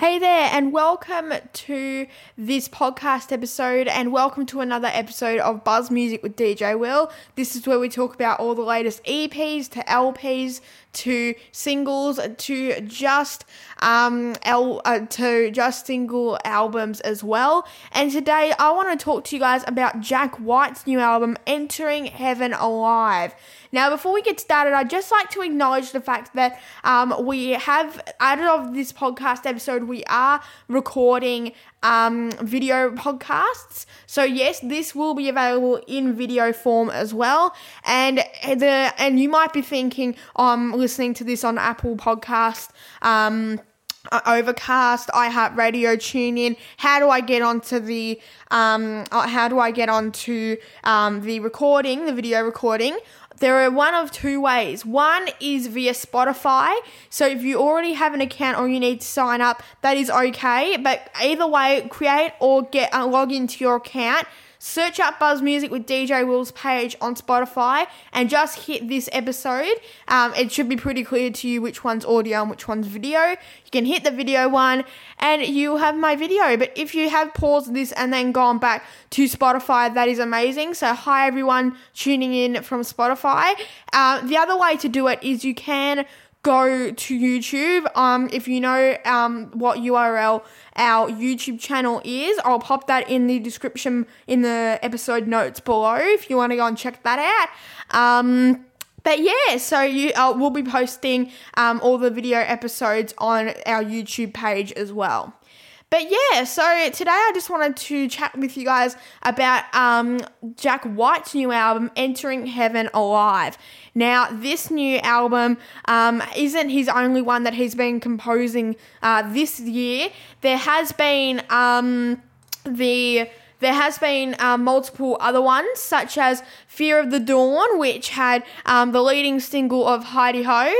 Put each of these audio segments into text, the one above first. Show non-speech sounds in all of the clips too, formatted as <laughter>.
Hey there, and welcome to this podcast episode, and welcome to another episode of Buzz Music with DJ Will. This is where we talk about all the latest EPs to LPs to singles to just um L, uh, to just single albums as well. And today I want to talk to you guys about Jack White's new album, Entering Heaven Alive. Now, before we get started, I'd just like to acknowledge the fact that um, we have, out of this podcast episode, we are recording um, video podcasts. So yes, this will be available in video form as well. And the and you might be thinking, oh, I'm listening to this on Apple Podcast. Um, Overcast, iHeartRadio, TuneIn. How do I get onto the um? uh, How do I get onto um the recording, the video recording? There are one of two ways. One is via Spotify. So if you already have an account or you need to sign up, that is okay. But either way, create or get uh, log into your account. Search up Buzz Music with DJ Will's page on Spotify and just hit this episode. Um, it should be pretty clear to you which one's audio and which one's video. You can hit the video one and you have my video. But if you have paused this and then gone back to Spotify, that is amazing. So, hi everyone tuning in from Spotify. Uh, the other way to do it is you can go to YouTube. Um, if you know um, what URL our YouTube channel is, I'll pop that in the description in the episode notes below if you want to go and check that out. Um, but yeah, so you uh, we'll be posting um, all the video episodes on our YouTube page as well. But yeah, so today I just wanted to chat with you guys about um, Jack White's new album, Entering Heaven Alive. Now, this new album um, isn't his only one that he's been composing uh, this year. There has been um, the there has been um, multiple other ones, such as Fear of the Dawn, which had um, the leading single of Hi-De-Ho.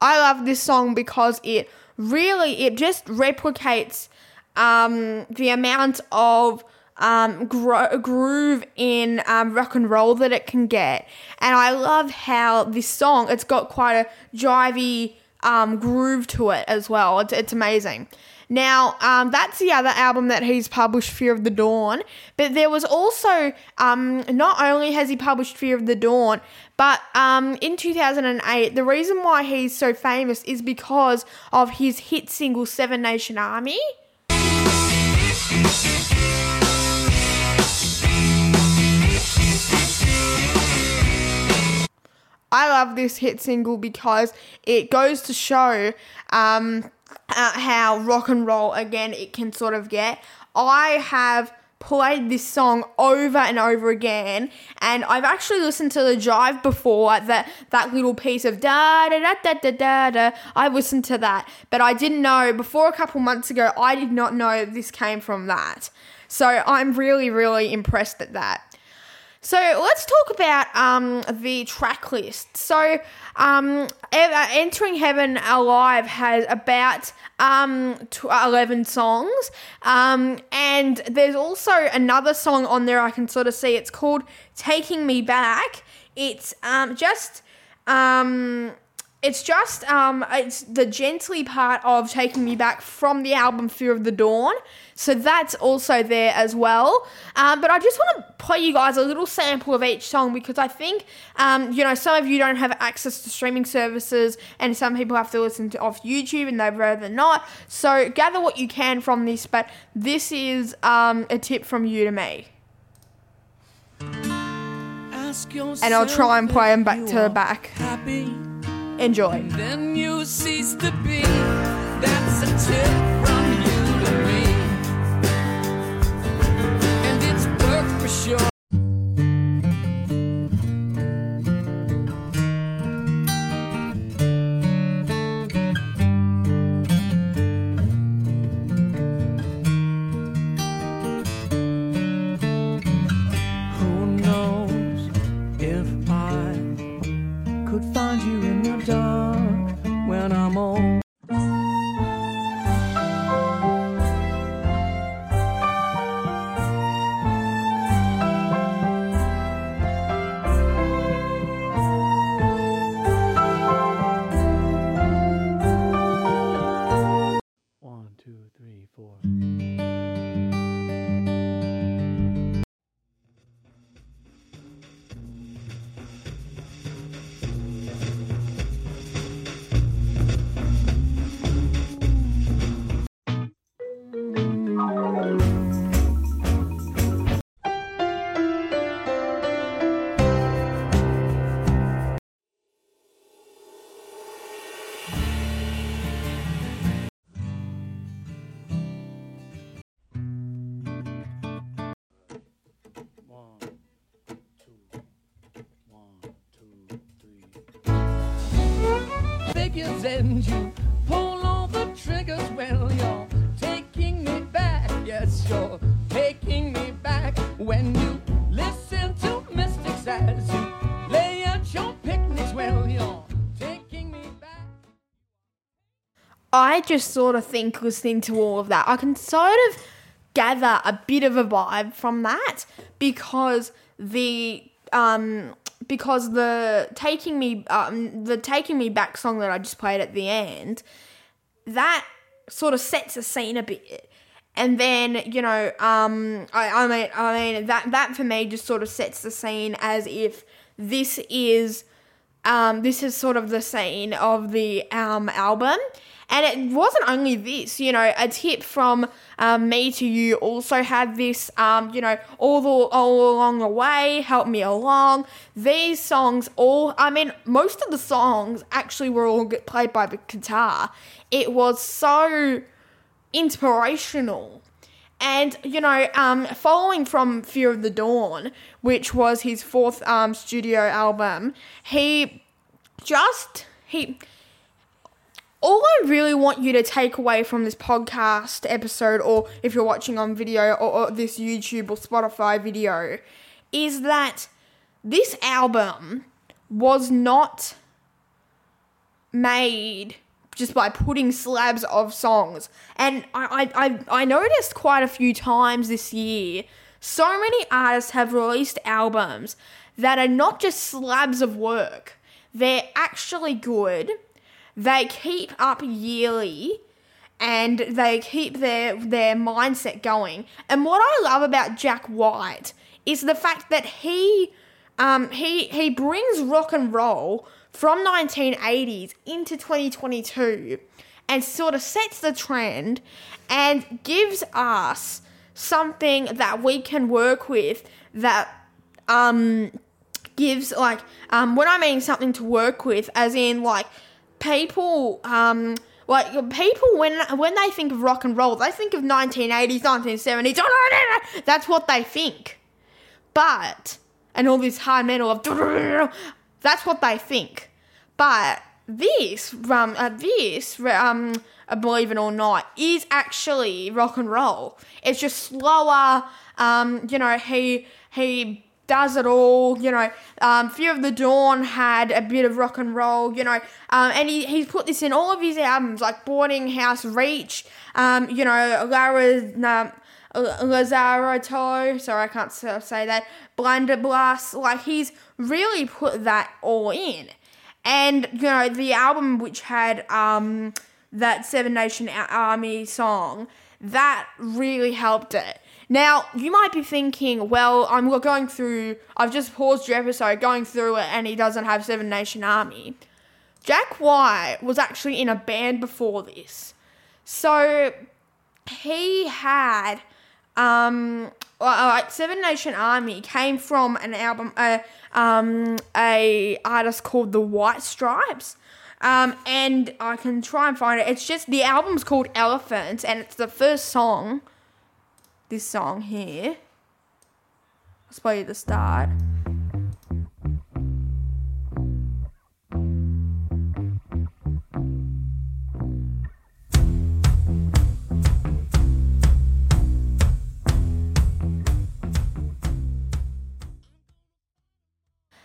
I love this song because it really it just replicates um, the amount of um, gro- groove in um, rock and roll that it can get, and I love how this song it's got quite a drivey um, groove to it as well. It's, it's amazing. Now, um, that's the other album that he's published, Fear of the Dawn. But there was also, um, not only has he published Fear of the Dawn, but um, in 2008, the reason why he's so famous is because of his hit single, Seven Nation Army. I love this hit single because it goes to show um, uh, how rock and roll again it can sort of get. I have played this song over and over again, and I've actually listened to the drive before that that little piece of da da da da da da da. I listened to that, but I didn't know before a couple months ago. I did not know this came from that. So I'm really really impressed at that. So let's talk about um, the track list. So, um, Entering Heaven Alive has about um, tw- 11 songs. Um, and there's also another song on there I can sort of see. It's called Taking Me Back. It's um, just. Um, it's just um, it's the gently part of taking me back from the album Fear of the Dawn, so that's also there as well. Um, but I just want to play you guys a little sample of each song because I think um, you know some of you don't have access to streaming services, and some people have to listen to off YouTube, and they'd rather not. So gather what you can from this, but this is um, a tip from you to me, and I'll try and play them back to back. Happy. Enjoy. Figures and you pull all the triggers. Well, you're taking me back. Yes, you're taking me back when you listen to mystics as you lay your picnics. Well, you're taking me back. I just sort of think listening to all of that, I can sort of gather a bit of a vibe from that because the um because the taking me um the taking me back song that I just played at the end that sort of sets the scene a bit. And then, you know, um, I, I mean, I mean that that for me just sort of sets the scene as if this is, um, this is sort of the scene of the um album, and it wasn't only this. You know, a tip from um, me to you also had this. Um, you know, all the all along the way, help me along. These songs, all I mean, most of the songs actually were all played by the guitar. It was so inspirational. And you know, um, following from Fear of the Dawn, which was his fourth um, studio album, he just he. All I really want you to take away from this podcast episode, or if you're watching on video, or, or this YouTube or Spotify video, is that this album was not made just by putting slabs of songs. And I, I, I, noticed quite a few times this year, so many artists have released albums that are not just slabs of work. They're actually good. They keep up yearly and they keep their their mindset going. And what I love about Jack White is the fact that he um, he he brings rock and roll from 1980s into 2022 and sort of sets the trend and gives us something that we can work with that um gives like um when I mean something to work with as in like people um like people when when they think of rock and roll they think of 1980s 1970s <laughs> that's what they think. But and all this high metal of that's what they think. But this um uh, this um believe it or not is actually rock and roll. It's just slower um you know he he does it all, you know. Um, Fear of the Dawn had a bit of rock and roll, you know, um, and he, he's put this in all of his albums, like Boarding House Reach, um, you know, Lara, um, Lazaretto, sorry, I can't say that, Blunderbuss, like he's really put that all in. And, you know, the album which had um, that Seven Nation Army song, that really helped it. Now, you might be thinking, well, I'm going through, I've just paused your episode, going through it, and he doesn't have Seven Nation Army. Jack White was actually in a band before this. So, he had, um, like Seven Nation Army came from an album, uh, um, a artist called The White Stripes. Um, and I can try and find it. It's just the album's called Elephants, and it's the first song this song here. Let's play the start.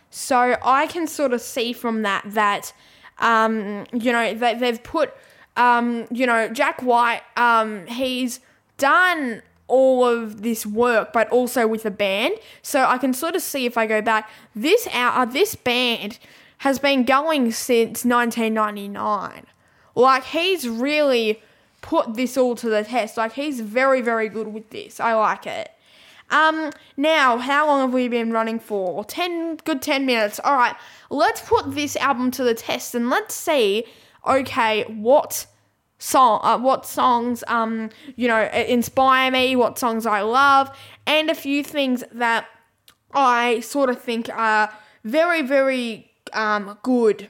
So I can sort of see from that that, um, you know, they, they've put, um, you know, Jack White, um, he's done all of this work, but also with a band. So I can sort of see if I go back, this out, uh, this band has been going since 1999. Like he's really put this all to the test. Like he's very, very good with this. I like it. Um, now, how long have we been running for? 10, good 10 minutes. All right, let's put this album to the test and let's see, okay, what song, uh, what songs, um, you know, inspire me, what songs I love, and a few things that I sort of think are very, very um, good.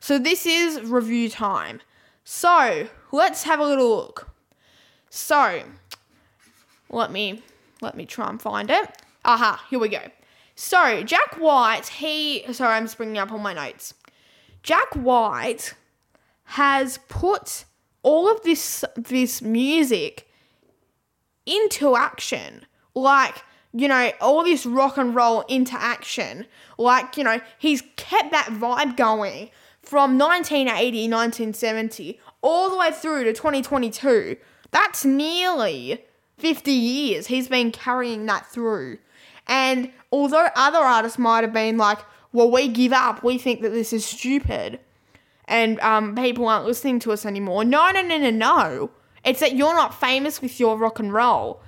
So this is review time. So let's have a little look. So let me let me try and find it. Aha, here we go. So Jack White, he sorry, I'm just bringing up all my notes. Jack White has put all of this this music into action. Like, you know, all this rock and roll into action. Like, you know, he's kept that vibe going from 1980, 1970, all the way through to 2022. That's nearly 50 years he's been carrying that through. And although other artists might have been like, well, we give up, we think that this is stupid, and um, people aren't listening to us anymore. No, no, no, no, no. It's that you're not famous with your rock and roll.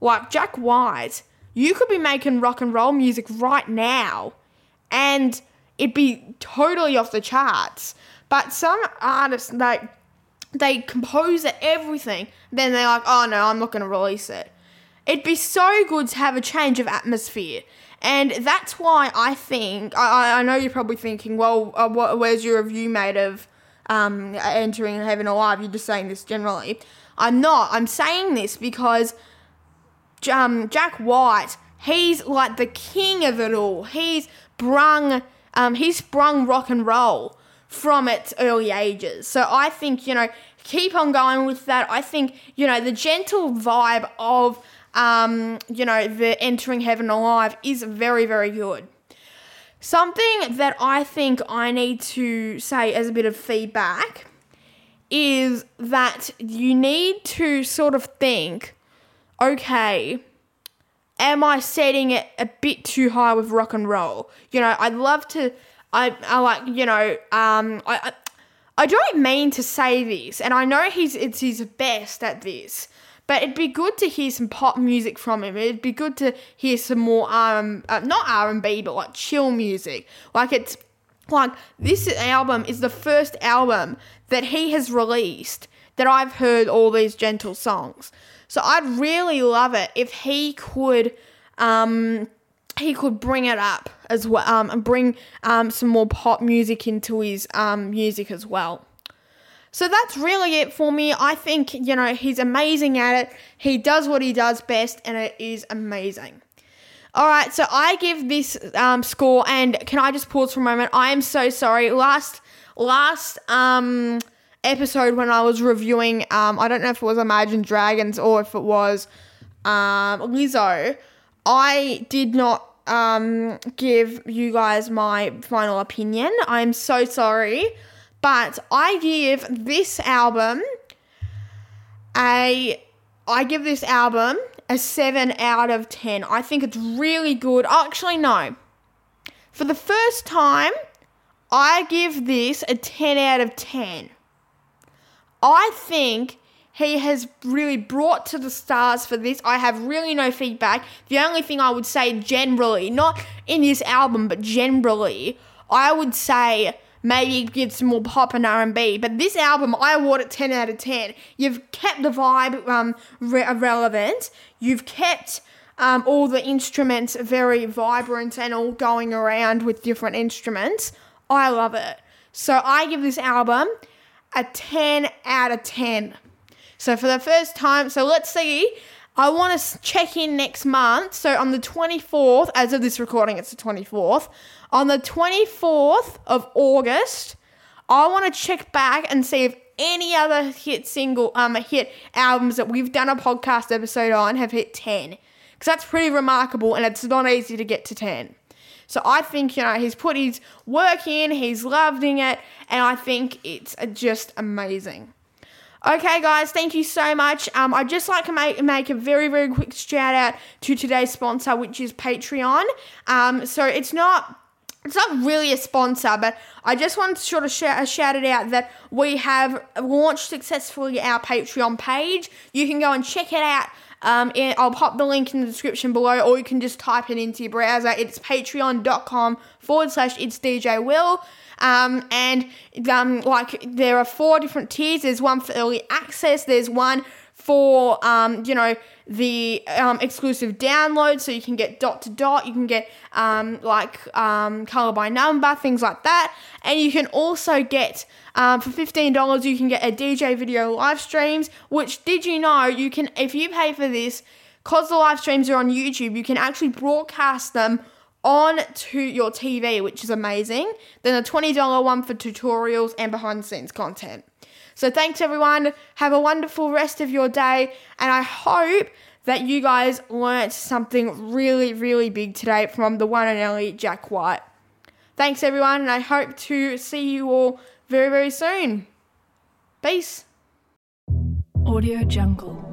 Like Jack White, you could be making rock and roll music right now and it'd be totally off the charts. But some artists, like, they compose everything, then they're like, oh no, I'm not going to release it. It'd be so good to have a change of atmosphere. And that's why I think, I, I know you're probably thinking, well, uh, what, where's your review made of um, entering Heaven Alive? You're just saying this generally. I'm not. I'm saying this because um, Jack White, he's like the king of it all. He's brung, um, he's sprung rock and roll from its early ages. So I think, you know, keep on going with that. I think, you know, the gentle vibe of, um, you know, the entering heaven alive is very, very good. Something that I think I need to say as a bit of feedback is that you need to sort of think, okay, am I setting it a bit too high with rock and roll? You know, I'd love to. I, I like you know um I, I don't mean to say this, and I know he's it's his best at this, but it'd be good to hear some pop music from him. It'd be good to hear some more um uh, not R and B, but like chill music. Like it's like this album is the first album that he has released that I've heard all these gentle songs. So I'd really love it if he could um he could bring it up as well um, and bring um, some more pop music into his um, music as well. So that's really it for me. I think, you know, he's amazing at it. He does what he does best, and it is amazing. All right, so I give this um, score, and can I just pause for a moment? I am so sorry. Last last um, episode when I was reviewing, um, I don't know if it was Imagine Dragons or if it was um, Lizzo. I did not um, give you guys my final opinion. I'm so sorry, but I give this album a I give this album a 7 out of 10. I think it's really good. Actually, no. For the first time, I give this a 10 out of 10. I think he has really brought to the stars for this. I have really no feedback. The only thing I would say generally, not in this album, but generally, I would say maybe give some more pop and R&B. But this album, I award it 10 out of 10. You've kept the vibe um, re- relevant. You've kept um, all the instruments very vibrant and all going around with different instruments. I love it. So I give this album a 10 out of 10. So for the first time, so let's see. I want to check in next month. So on the 24th, as of this recording, it's the 24th. On the 24th of August, I want to check back and see if any other hit single, um, hit albums that we've done a podcast episode on have hit 10. Because that's pretty remarkable and it's not easy to get to 10. So I think, you know, he's put his work in, he's loving it, and I think it's just amazing. Okay, guys, thank you so much. Um, I'd just like to make, make a very, very quick shout out to today's sponsor, which is Patreon. Um, so it's not it's not really a sponsor, but I just wanted to sort of shout, shout it out that we have launched successfully our Patreon page. You can go and check it out. Um, and I'll pop the link in the description below, or you can just type it into your browser. It's patreon.com forward slash it's DJ Will. Um, and um, like there are four different tiers. There's one for early access. There's one for um, you know the um, exclusive download, so you can get dot to dot. You can get um, like um, color by number, things like that, and you can also get um, for fifteen dollars you can get a DJ video live streams. Which did you know you can if you pay for this, cause the live streams are on YouTube, you can actually broadcast them on to your TV, which is amazing. Then a $20 one for tutorials and behind the scenes content. So thanks everyone. Have a wonderful rest of your day. And I hope that you guys learnt something really, really big today from the one and only Jack White. Thanks everyone. And I hope to see you all very, very soon. Peace. Audio Jungle.